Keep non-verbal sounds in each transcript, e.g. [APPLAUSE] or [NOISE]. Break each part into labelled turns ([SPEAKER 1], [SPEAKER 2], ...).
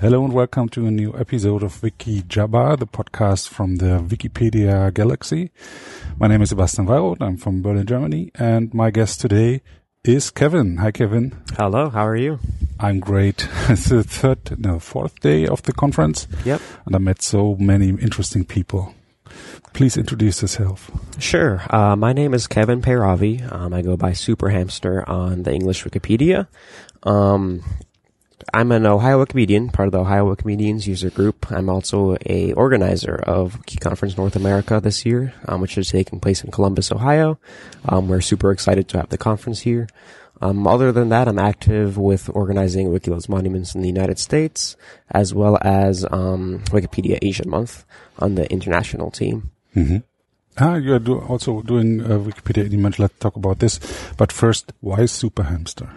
[SPEAKER 1] Hello and welcome to a new episode of WikiJabber, the podcast from the Wikipedia galaxy. My name is Sebastian Wallroth. I'm from Berlin, Germany, and my guest today is Kevin. Hi, Kevin.
[SPEAKER 2] Hello. How are you?
[SPEAKER 1] I'm great. [LAUGHS] it's the third, no, fourth day of the conference.
[SPEAKER 2] Yep.
[SPEAKER 1] And I met so many interesting people. Please introduce yourself.
[SPEAKER 2] Sure. Uh, my name is Kevin Payravi. Um, I go by Super Hamster on the English Wikipedia. Um, I'm an Ohio Wikimedian, part of the Ohio Wikimedians user group. I'm also a organizer of Wiki Conference North America this year, um, which is taking place in Columbus, Ohio. Um, we're super excited to have the conference here. Um, other than that, I'm active with organizing Wiki Loves Monuments in the United States, as well as um, Wikipedia Asia Month on the international team.
[SPEAKER 1] Mm-hmm. Ah, you're do also doing uh, Wikipedia Month. Let's talk about this. But first, why Super Hamster?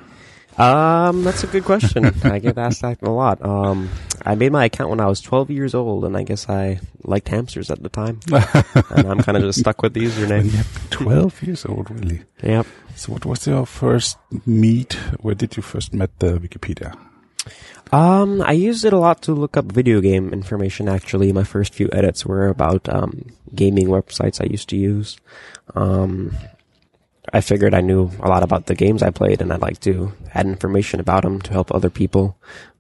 [SPEAKER 2] Um, that's a good question. I get asked that a lot. Um, I made my account when I was 12 years old, and I guess I liked hamsters at the time. [LAUGHS] and I'm kind of just stuck with the username.
[SPEAKER 1] When 12 years old, really?
[SPEAKER 2] Yep.
[SPEAKER 1] So what was your first meet? Where did you first met the Wikipedia?
[SPEAKER 2] Um, I used it a lot to look up video game information. Actually, my first few edits were about um, gaming websites I used to use. Um, I figured I knew a lot about the games I played, and I'd like to add information about them to help other people.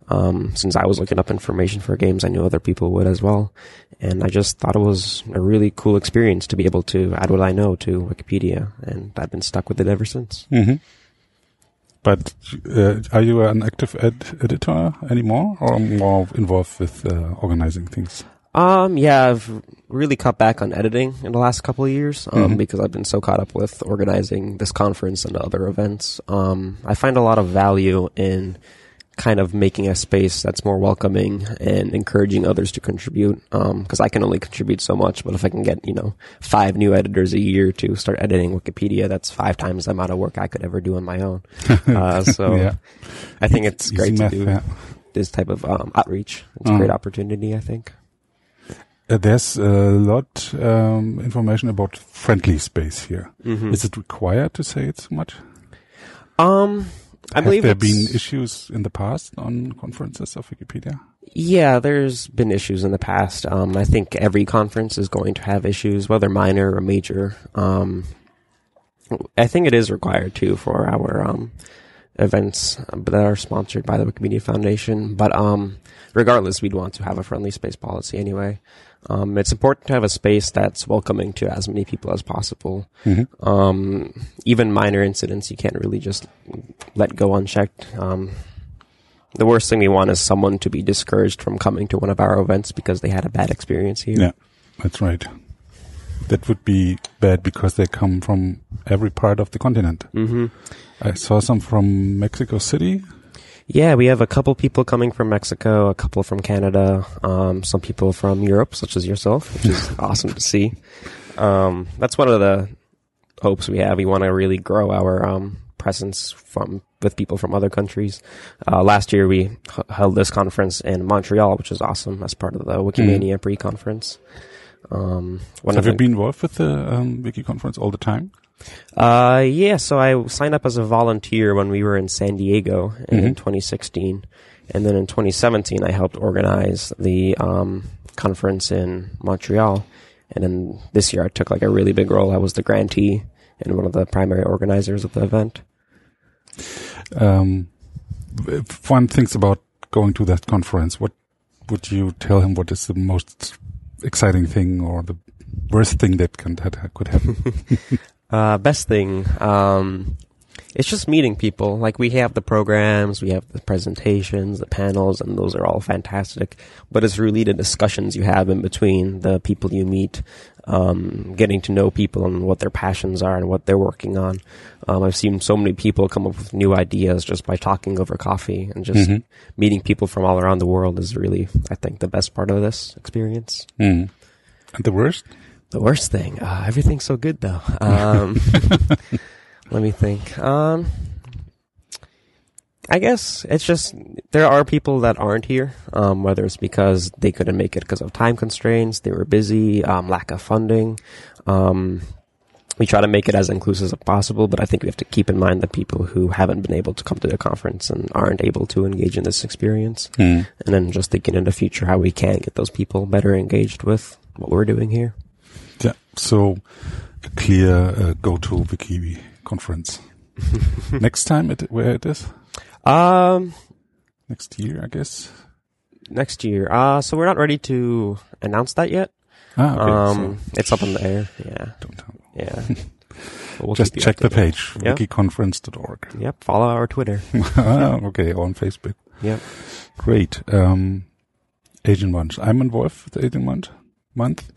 [SPEAKER 2] Um, since I was looking up information for games, I knew other people would as well, and I just thought it was a really cool experience to be able to add what I know to Wikipedia, and I've been stuck with it ever since.
[SPEAKER 1] Mm-hmm. But uh, are you an active ed- editor anymore, or more involved with uh, organizing things?
[SPEAKER 2] Um, yeah, I've really cut back on editing in the last couple of years um, mm-hmm. because I've been so caught up with organizing this conference and other events. Um, I find a lot of value in kind of making a space that's more welcoming and encouraging others to contribute. Because um, I can only contribute so much, but if I can get you know five new editors a year to start editing Wikipedia, that's five times the amount of work I could ever do on my own. [LAUGHS] Uh, so yeah. I think it's great to do yeah. this type of um, outreach. It's a great uh-huh. opportunity, I think.
[SPEAKER 1] Uh, there's a lot um, information about friendly space here. Mm-hmm. Is it required to say it so much?
[SPEAKER 2] Um, I
[SPEAKER 1] Have
[SPEAKER 2] believe
[SPEAKER 1] there been issues in the past on conferences of Wikipedia?
[SPEAKER 2] Yeah, there's been issues in the past. Um, I think every conference is going to have issues, whether minor or major. Um, I think it is required too for our um, events that are sponsored by the Wikimedia Foundation. But um, regardless, we'd want to have a friendly space policy anyway. Um, it's important to have a space that's welcoming to as many people as possible. Mm-hmm. Um, even minor incidents, you can't really just let go unchecked. Um, the worst thing we want is someone to be discouraged from coming to one of our events because they had a bad experience here.
[SPEAKER 1] Yeah, that's right. That would be bad because they come from every part of the continent.
[SPEAKER 2] Mm-hmm.
[SPEAKER 1] I saw some from Mexico City.
[SPEAKER 2] Yeah, we have a couple people coming from Mexico, a couple from Canada, um, some people from Europe, such as yourself, which is [LAUGHS] awesome to see. Um, that's one of the hopes we have. We want to really grow our um, presence from with people from other countries. Uh, last year, we h- held this conference in Montreal, which is awesome as part of the Wikimania mm. pre-conference.
[SPEAKER 1] Um, have you been involved with the um, Wiki conference all the time?
[SPEAKER 2] Uh, yeah, so I signed up as a volunteer when we were in San Diego in mm-hmm. 2016. And then in 2017, I helped organize the um, conference in Montreal. And then this year, I took like a really big role. I was the grantee and one of the primary organizers of the event.
[SPEAKER 1] Um, one thinks about going to that conference. What would you tell him? What is the most exciting thing or the worst thing that can that could happen? [LAUGHS]
[SPEAKER 2] Uh, best thing, um, it's just meeting people. Like we have the programs, we have the presentations, the panels, and those are all fantastic. But it's really the discussions you have in between the people you meet, um, getting to know people and what their passions are and what they're working on. Um, I've seen so many people come up with new ideas just by talking over coffee and just mm-hmm. meeting people from all around the world is really, I think, the best part of this experience.
[SPEAKER 1] Mm. And the worst?
[SPEAKER 2] The worst thing. Uh, everything's so good though. Um, [LAUGHS] let me think. Um, I guess it's just there are people that aren't here, um, whether it's because they couldn't make it because of time constraints, they were busy, um, lack of funding. Um, we try to make it as inclusive as possible, but I think we have to keep in mind the people who haven't been able to come to the conference and aren't able to engage in this experience.
[SPEAKER 1] Mm.
[SPEAKER 2] And then just thinking in the future how we can get those people better engaged with what we're doing here.
[SPEAKER 1] Yeah. So a clear uh, go-to Wiki conference. [LAUGHS] Next time, it, where it is?
[SPEAKER 2] Um,
[SPEAKER 1] Next year, I guess.
[SPEAKER 2] next year. Uh, so we're not ready to announce that yet.
[SPEAKER 1] Ah, okay.
[SPEAKER 2] um,
[SPEAKER 1] so
[SPEAKER 2] it's up in the air. Yeah.
[SPEAKER 1] don't tell.
[SPEAKER 2] Yeah. [LAUGHS] We'll
[SPEAKER 1] Just check the page,
[SPEAKER 2] Yeah.
[SPEAKER 1] wikiconference.org.
[SPEAKER 2] Yep. Follow our Twitter. [LAUGHS]
[SPEAKER 1] Ah, okay, on Facebook.
[SPEAKER 2] Yep.
[SPEAKER 1] Great. Um, Asian Month. I'm involved with Asian Month, month,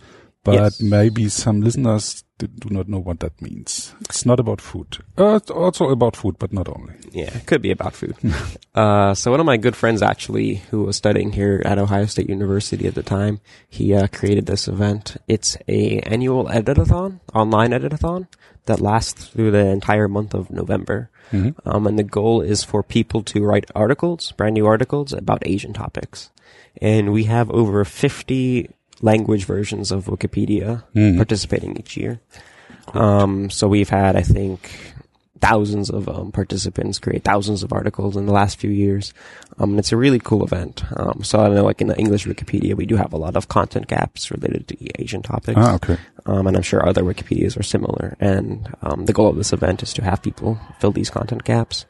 [SPEAKER 1] but
[SPEAKER 2] Yes.
[SPEAKER 1] maybe some listeners do not know what that means. It's not about food. Uh, it's also about food, but not only.
[SPEAKER 2] Yeah, it could be about food. [LAUGHS] uh, so one of my good friends actually, who was studying here at Ohio State University at the time, he uh, created this event. It's a annual editathon, online editathon that lasts through the entire month of November.
[SPEAKER 1] Mhm.
[SPEAKER 2] Um, and the goal is for people to write articles, brand new articles about Asian topics. And we have over 50 language versions of Wikipedia
[SPEAKER 1] Mhm.
[SPEAKER 2] participating each year. Um, so we've had, I think, thousands of um, participants create thousands of articles in the last few years. Um, and it's a really cool event. Um, so I know, like in the English Wikipedia, we do have a lot of content gaps related to Asian topics.
[SPEAKER 1] Ah, okay.
[SPEAKER 2] Um, and I'm sure other Wikipedias are similar. And um, the goal of this event is to have people fill these content gaps.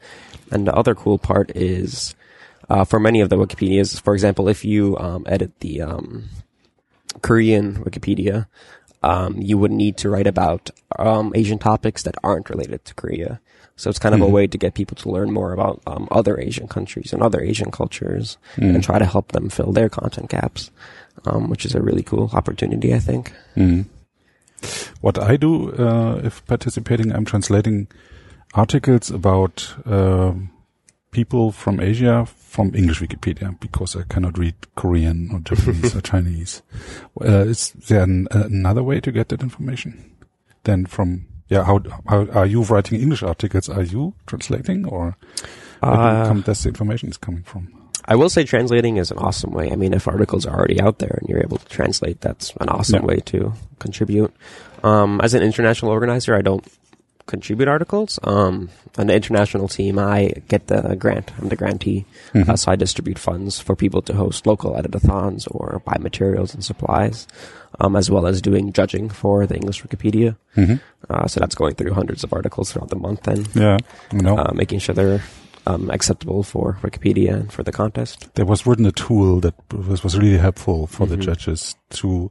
[SPEAKER 2] And the other cool part is, uh, for many of the Wikipedias, for example, if you um, edit the um, Korean Wikipedia, um, you would need to write about um, Asian topics that aren't related to Korea. So it's kind of a
[SPEAKER 1] Mhm.
[SPEAKER 2] way to get people to learn more about um, other Asian countries and other Asian cultures,
[SPEAKER 1] Mm.
[SPEAKER 2] and try to help them fill their content gaps, um, which is a really cool opportunity, I think.
[SPEAKER 1] Mhm. What I do, uh, if participating, I'm translating articles about um, people from Asia from English Wikipedia because I cannot read Korean or Japanese or [LAUGHS] Chinese. Uh, is there an, another way to get that information than from? Yeah, how, how are you writing English articles? Are you translating, or where do you
[SPEAKER 2] Uh,
[SPEAKER 1] come, does the information is coming from?
[SPEAKER 2] I will say translating is an awesome way. I mean, if articles are already out there and you're able to translate, that's an awesome
[SPEAKER 1] Yeah.
[SPEAKER 2] way to contribute. Um, as an international organizer, I don't contribute articles. Um, on the international team, I get the grant. I'm the grantee.
[SPEAKER 1] Mhm.
[SPEAKER 2] Uh, so I distribute funds for people to host local editathons or buy materials and supplies, um, as well as doing judging for the English Wikipedia.
[SPEAKER 1] Mhm.
[SPEAKER 2] Uh, so that's going through hundreds of articles throughout the month and
[SPEAKER 1] Yeah, no.
[SPEAKER 2] uh, making sure they're um, acceptable for Wikipedia and for the contest.
[SPEAKER 1] there was written a tool that was, was really helpful for the
[SPEAKER 2] Mhm.
[SPEAKER 1] judges to,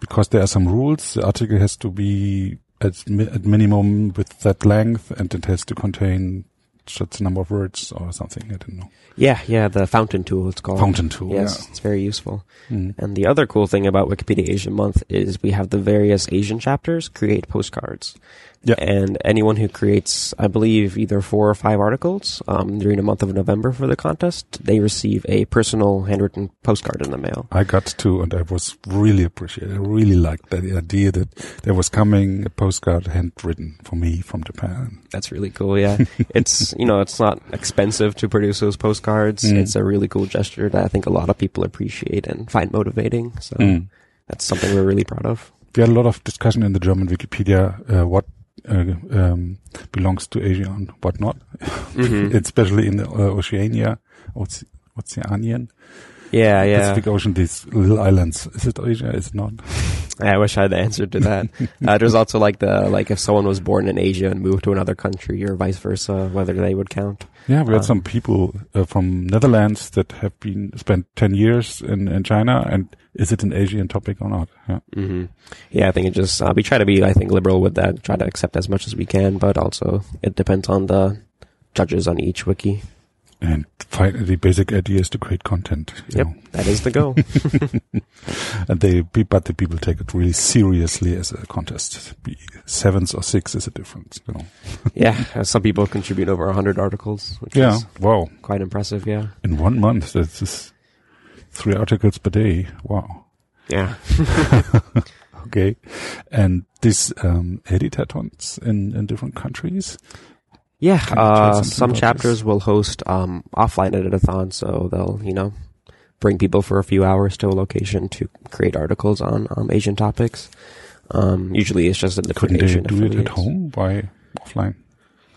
[SPEAKER 1] because there are some rules. The article has to be at, mi- at minimum with that length, and it has to contain such a number of words or something. I don't know.
[SPEAKER 2] Yeah, yeah, the fountain tool it's called.
[SPEAKER 1] Fountain tool.
[SPEAKER 2] Yes, it's very useful.
[SPEAKER 1] Mm.
[SPEAKER 2] And the other cool thing about Wikipedia Asian Month is we have the various Asian chapters create postcards.
[SPEAKER 1] Yeah.
[SPEAKER 2] And anyone who creates, I believe, either four or five articles um, during the month of November for the contest, they receive a personal handwritten postcard in the mail.
[SPEAKER 1] I got two, and I was really appreciated. I really liked the idea that there was coming a postcard handwritten for me from Japan.
[SPEAKER 2] That's really cool. Yeah, [LAUGHS] it's you know it's not expensive to produce those postcards.
[SPEAKER 1] Mm.
[SPEAKER 2] It's a really cool gesture that I think a lot of people appreciate and find motivating. So
[SPEAKER 1] Mm.
[SPEAKER 2] that's something we're really proud of.
[SPEAKER 1] We had a lot of discussion in the German Wikipedia uh, what uh, um, belongs to Asia and what not.
[SPEAKER 2] Mhm. [LAUGHS]
[SPEAKER 1] especially in the uh, Oceania, Oce- Oceanian,
[SPEAKER 2] Yeah, yeah.
[SPEAKER 1] Pacific Ocean, these little islands. Is it Asia? Is it not? [LAUGHS]
[SPEAKER 2] I wish I had the answer to that. [LAUGHS] uh, there's also like the like if someone was born in Asia and moved to another country or vice versa, whether they would count.
[SPEAKER 1] Yeah, we had
[SPEAKER 2] Uh,
[SPEAKER 1] some people uh, from Netherlands that have been spent 10 years in, in China. And is it an Asian topic or not? Yeah.
[SPEAKER 2] hmm Yeah, I think it just uh, we try to be I think liberal with that, try to accept as much as we can, but also it depends on the judges on each wiki.
[SPEAKER 1] And finally, the basic idea is to create content. You
[SPEAKER 2] Yep.
[SPEAKER 1] know.
[SPEAKER 2] That is the goal. [LAUGHS] [LAUGHS]
[SPEAKER 1] And they, but the people take it really seriously as a contest. Sevens or six is a difference. You know. [LAUGHS]
[SPEAKER 2] yeah, some people contribute over 100 articles, which
[SPEAKER 1] Yeah.
[SPEAKER 2] is
[SPEAKER 1] Wow.
[SPEAKER 2] quite impressive. Yeah,
[SPEAKER 1] In one month, that's just three articles per day. Wow.
[SPEAKER 2] yeah. [LAUGHS] [LAUGHS]
[SPEAKER 1] Okay. And these um, editathons in, in different countries.
[SPEAKER 2] Yeah,
[SPEAKER 1] Can you tell
[SPEAKER 2] uh, some chapters will host um, offline editathon, so they'll you know bring people for a few hours to a location to create articles on um, Asian topics. Um, usually it's just a
[SPEAKER 1] Couldn't they do it at home? Why offline?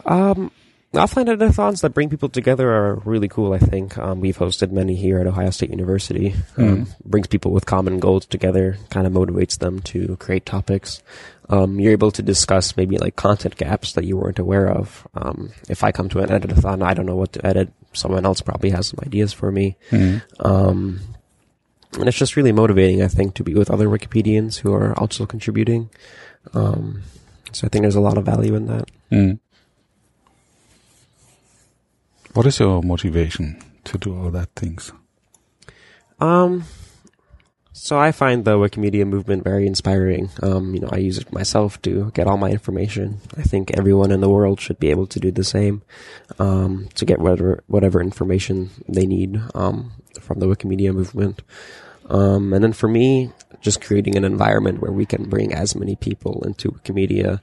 [SPEAKER 2] Um, offline editathons that bring people together are really cool. I think um, we've hosted many here at Ohio State University. Um, brings people with common goals together, kind of motivates them to create topics. Um, you're able to discuss maybe like content gaps that you weren't aware of. Um, if I come to an editathon, I don't know what to edit. Someone else probably has some ideas for me.
[SPEAKER 1] Mm.
[SPEAKER 2] Um, and it's just really motivating, I think, to be with other Wikipedians who are also contributing. Um, so I think there's a lot of value in that.
[SPEAKER 1] Mm. What is your motivation to do all that things?
[SPEAKER 2] Um, so I find the Wikimedia movement very inspiring. Um, you know, I use it myself to get all my information. I think everyone in the world should be able to do the same, um, to get whatever, whatever information they need, um, from the Wikimedia movement. Um, and then for me, just creating an environment where we can bring as many people into Wikimedia,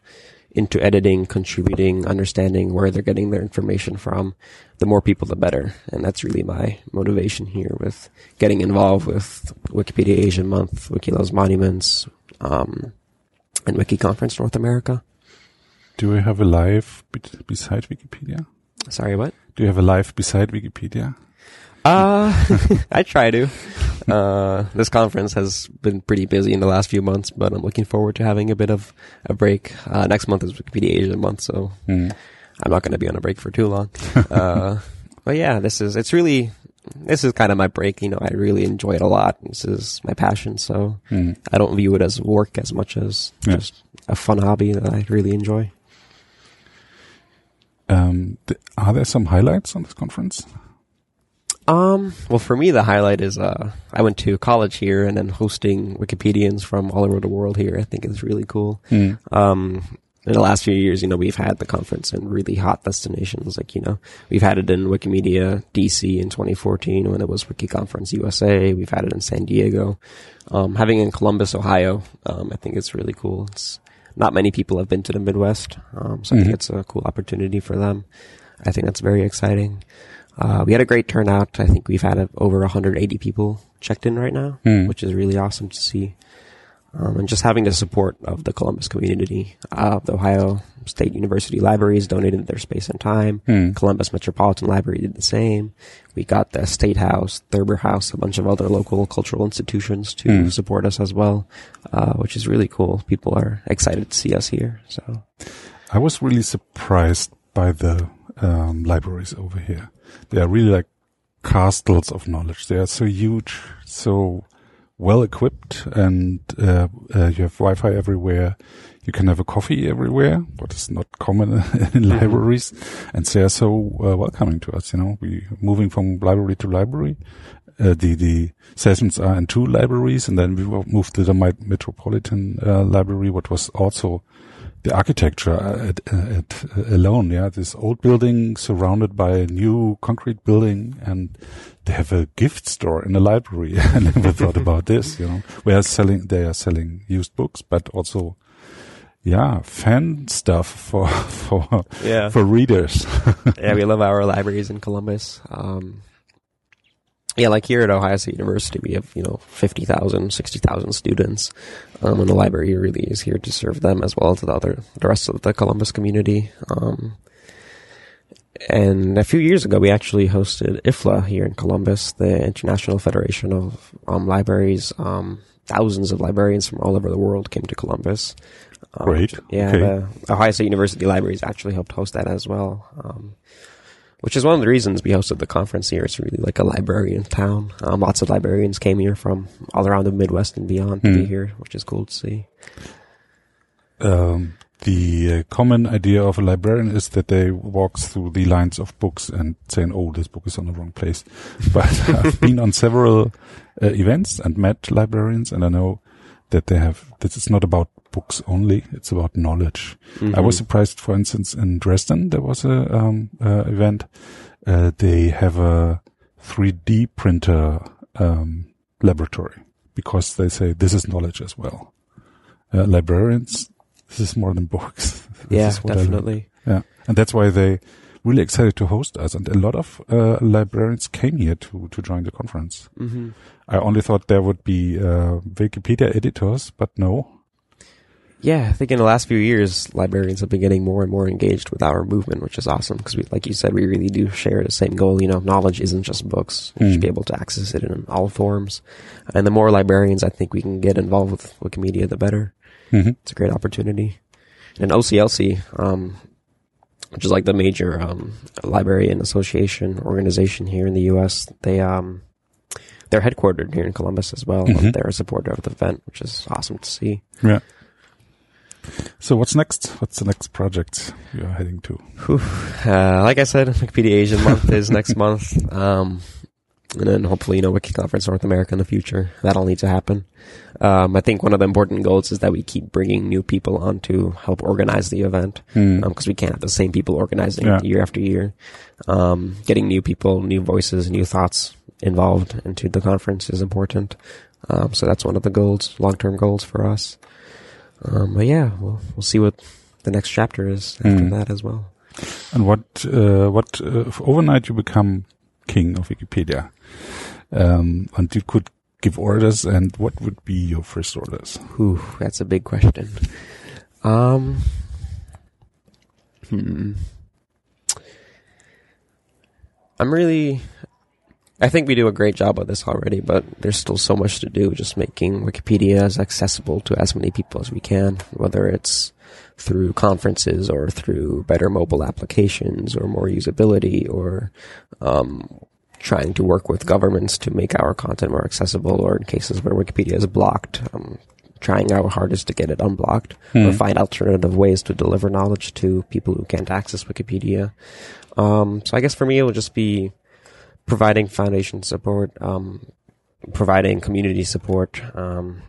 [SPEAKER 2] into editing, contributing, understanding where they're getting their information from. The more people, the better. And that's really my motivation here with getting involved with Wikipedia Asia Month, Wiki Loves Monuments, um, and Wiki Conference North America.
[SPEAKER 1] Do you have a live be- beside Wikipedia?
[SPEAKER 2] Sorry, what?
[SPEAKER 1] Do you have a live beside Wikipedia?
[SPEAKER 2] Uh, [LAUGHS] I try to. Uh, this conference has been pretty busy in the last few months, but I'm looking forward to having a bit of a break. Uh, next month is Wikipedia Asia month, so
[SPEAKER 1] Mm.
[SPEAKER 2] I'm not going to be on a break for too long. [LAUGHS] Uh, but yeah, this is, it's really, this is kind of my break. You know, I really enjoy it a lot. This is my passion. So
[SPEAKER 1] Mm.
[SPEAKER 2] I don't view it as work as much as
[SPEAKER 1] Yeah.
[SPEAKER 2] just a fun hobby that I really enjoy.
[SPEAKER 1] Um, th- are there some highlights on this conference?
[SPEAKER 2] Um, well, for me, the highlight is, uh, I went to college here and then hosting Wikipedians from all over the world here, I think is really cool.
[SPEAKER 1] Mm.
[SPEAKER 2] Um, in the last few years, you know, we've had the conference in really hot destinations. Like, you know, we've had it in Wikimedia DC in 2014 when it was Wiki Conference USA. We've had it in San Diego. Um, having it in Columbus, Ohio, um, I think it's really cool. It's not many people have been to the Midwest. Um, so I
[SPEAKER 1] Mhm.
[SPEAKER 2] think it's a cool opportunity for them. I think that's very exciting. Uh, we had a great turnout. I think we've had uh, over 180 people checked in right now
[SPEAKER 1] Mm.
[SPEAKER 2] which is really awesome to see. Um, and just having the support of the Columbus community, uh, the Ohio State University libraries donated their space and time.
[SPEAKER 1] Mm.
[SPEAKER 2] Columbus Metropolitan Library did the same. We got the State House, Thurber House, a bunch of other local cultural institutions to
[SPEAKER 1] Mm.
[SPEAKER 2] support us as well, uh, which is really cool. People are excited to see us here. So,
[SPEAKER 1] I was really surprised by the um, libraries over here. They are really like castles of knowledge. They are so huge, so well equipped, and uh, uh, you have Wi-Fi everywhere. You can have a coffee everywhere, what is not common [LAUGHS] in libraries, and they are so uh, welcoming to us. You know, we moving from library to library. Uh, the the sessions are in two libraries, and then we moved to the Metropolitan uh, Library, what was also the architecture uh, at, uh, at, uh, alone, yeah, this old building surrounded by a new concrete building, and they have a gift store in a library. [LAUGHS] I never [LAUGHS] thought about this, you know. We are selling, they are selling used books, but also, yeah, fan stuff for [LAUGHS] for
[SPEAKER 2] yeah.
[SPEAKER 1] for readers.
[SPEAKER 2] yeah, we love our libraries in Columbus. Um, yeah, like here at Ohio State University, we have, you know, 50,000, 60,000 students. Um, and the library really is here to serve them as well as the other, the rest of the Columbus community. Um, and a few years ago, we actually hosted IFLA here in Columbus, the International Federation of um, Libraries. Um, thousands of librarians from all over the world came to Columbus. Um,
[SPEAKER 1] Great.
[SPEAKER 2] Yeah,
[SPEAKER 1] Okay.
[SPEAKER 2] the Ohio State University Libraries actually helped host that as well. Which is one of the reasons we hosted the conference here. It's really like a librarian town. Um, lots of librarians came here from all around the Midwest and beyond to be
[SPEAKER 1] Hmm.
[SPEAKER 2] here, which is cool to see.
[SPEAKER 1] um, the uh, common idea of a librarian is that they walk through the lines of books and saying, "Oh, this book is on the wrong place." [LAUGHS] But I've been on several uh, events and met librarians, and I know that they have. This is not about books only; it's about knowledge. I was
[SPEAKER 2] Mhm.
[SPEAKER 1] surprised, for instance, in Dresden there was a um, uh, event. Uh, they have a 3D printer um, laboratory because they say this is knowledge as well. Uh, librarians, this is more than books. [LAUGHS] This
[SPEAKER 2] yeah,
[SPEAKER 1] is what I
[SPEAKER 2] definitely.
[SPEAKER 1] Yeah, and that's why they really excited to host us, and a lot of uh, librarians came here to to join the conference.
[SPEAKER 2] hmm
[SPEAKER 1] I only thought there would be uh, Wikipedia editors, but no.
[SPEAKER 2] Yeah, I think in the last few years, librarians have been getting more and more engaged with our movement, which is awesome because, we, like you said, we really do share the same goal. You know, knowledge isn't just books; you
[SPEAKER 1] Mm.
[SPEAKER 2] should be able to access it in all forms. And the more librarians I think we can get involved with Wikimedia, the better.
[SPEAKER 1] hmm
[SPEAKER 2] It's a great opportunity. And OCLC, um, which is like the major um, library and association organization here in the U.S., they um, they're headquartered here in Columbus as well.
[SPEAKER 1] Mhm.
[SPEAKER 2] They're a supporter of the event, which is awesome to see.
[SPEAKER 1] Yeah. So what's next? What's the next project you're heading to?
[SPEAKER 2] Uh, like I said, Wikipedia Asian Month is next [LAUGHS] month. Um, and then hopefully, you know, Wiki Conference North America in the future. That'll need to happen. Um, I think one of the important goals is that we keep bringing new people on to help organize the event. Because we can't have the same people organizing
[SPEAKER 1] Yeah.
[SPEAKER 2] year after year. Um, getting new people, new voices, new thoughts involved into the conference is important. Um, so that's one of the goals, long-term goals for us. Um, but yeah, we'll we'll see what the next chapter is after
[SPEAKER 1] Mm.
[SPEAKER 2] that as well.
[SPEAKER 1] And what, uh, what, uh, overnight you become king of Wikipedia, um, and you could give orders, and what would be your first orders?
[SPEAKER 2] Whew, that's a big question. Um, hmm. I'm really. I think we do a great job of this already, but there's still so much to do. Just making Wikipedia as accessible to as many people as we can, whether it's through conferences or through better mobile applications or more usability or um, trying to work with governments to make our content more accessible or in cases where Wikipedia is blocked, um, trying our hardest to get it unblocked or
[SPEAKER 1] Hmm.
[SPEAKER 2] find alternative ways to deliver knowledge to people who can't access Wikipedia. Um, so I guess for me, it would just be providing foundation support, um, providing community support um,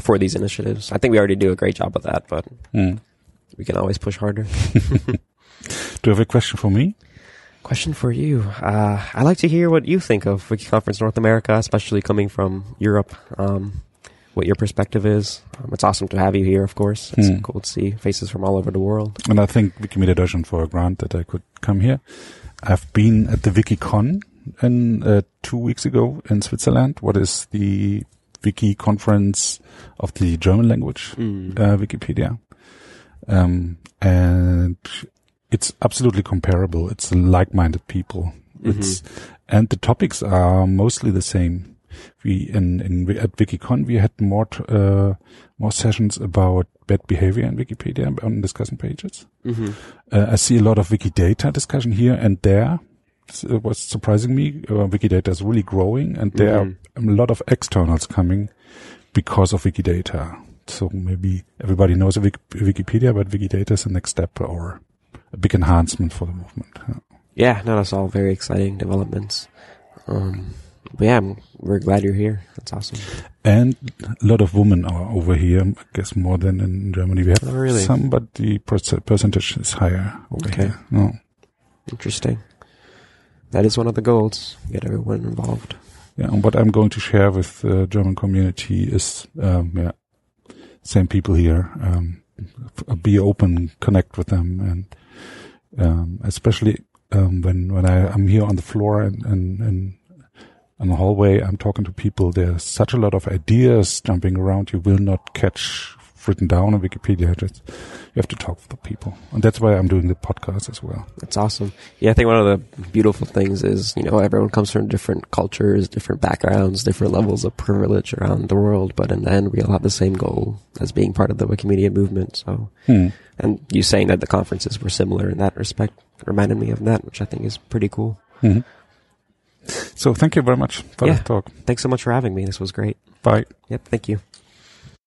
[SPEAKER 2] for these initiatives. I think we already do a great job of that, but
[SPEAKER 1] Hmm.
[SPEAKER 2] we can always push harder. [LAUGHS]
[SPEAKER 1] Do you have a question for me?
[SPEAKER 2] Question for you. Uh, I'd like to hear what you think of WikiConference North America, especially coming from Europe. Um, what your perspective is. Um, it's awesome to have you here, of course. It's
[SPEAKER 1] Hmm.
[SPEAKER 2] cool to see faces from all over the world.
[SPEAKER 1] And I thank Wikimedia Deutschland for a grant that I could come here. I've been at the WikiCon in, uh, two weeks ago in Switzerland. What is the Wiki conference of the German language? uh, Wikipedia. Um, and it's absolutely comparable. It's like-minded people. It's, and the topics are mostly the same. We, in, in, at Wikicon, we had more, t- uh, more sessions about bad behavior in Wikipedia on discussion pages.
[SPEAKER 2] hmm
[SPEAKER 1] Uh, I see a lot of Wikidata discussion here and there. It was surprising me. Uh, Wikidata is really growing and there
[SPEAKER 2] Mhm.
[SPEAKER 1] are a lot of externals coming because of Wikidata. So maybe everybody knows Wik- Wikipedia, but Wikidata is the next step or a big enhancement for the movement. Yeah.
[SPEAKER 2] Yeah, no, that's all very exciting developments. Um, but yeah, we're glad you're here. That's awesome.
[SPEAKER 1] And a lot of women are over here, I guess more than in Germany. We have
[SPEAKER 2] Oh, really?
[SPEAKER 1] some, but the percentage is higher over
[SPEAKER 2] Okay.
[SPEAKER 1] here. No.
[SPEAKER 2] Interesting. That is one of the goals. Get everyone involved.
[SPEAKER 1] Yeah, and what I'm going to share with the German community is, um, yeah, same people here. Um, be open, connect with them, and um, especially um, when when I am here on the floor and and and in the hallway, I'm talking to people. There's such a lot of ideas jumping around. You will not catch written down on Wikipedia. Just you have to talk with the people, and that's why I'm doing the podcast as well.
[SPEAKER 2] That's awesome. Yeah, I think one of the beautiful things is, you know, everyone comes from different cultures, different backgrounds, different levels of privilege around the world, but in the end, we all have the same goal as being part of the Wikimedia movement. So,
[SPEAKER 1] Hmm.
[SPEAKER 2] and you saying that the conferences were similar in that respect reminded me of that, which I think is pretty cool.
[SPEAKER 1] Mhm. So thank you very much for
[SPEAKER 2] Yeah.
[SPEAKER 1] the talk.
[SPEAKER 2] Thanks so much for having me. This was great.
[SPEAKER 1] Bye.
[SPEAKER 2] Yep, thank you.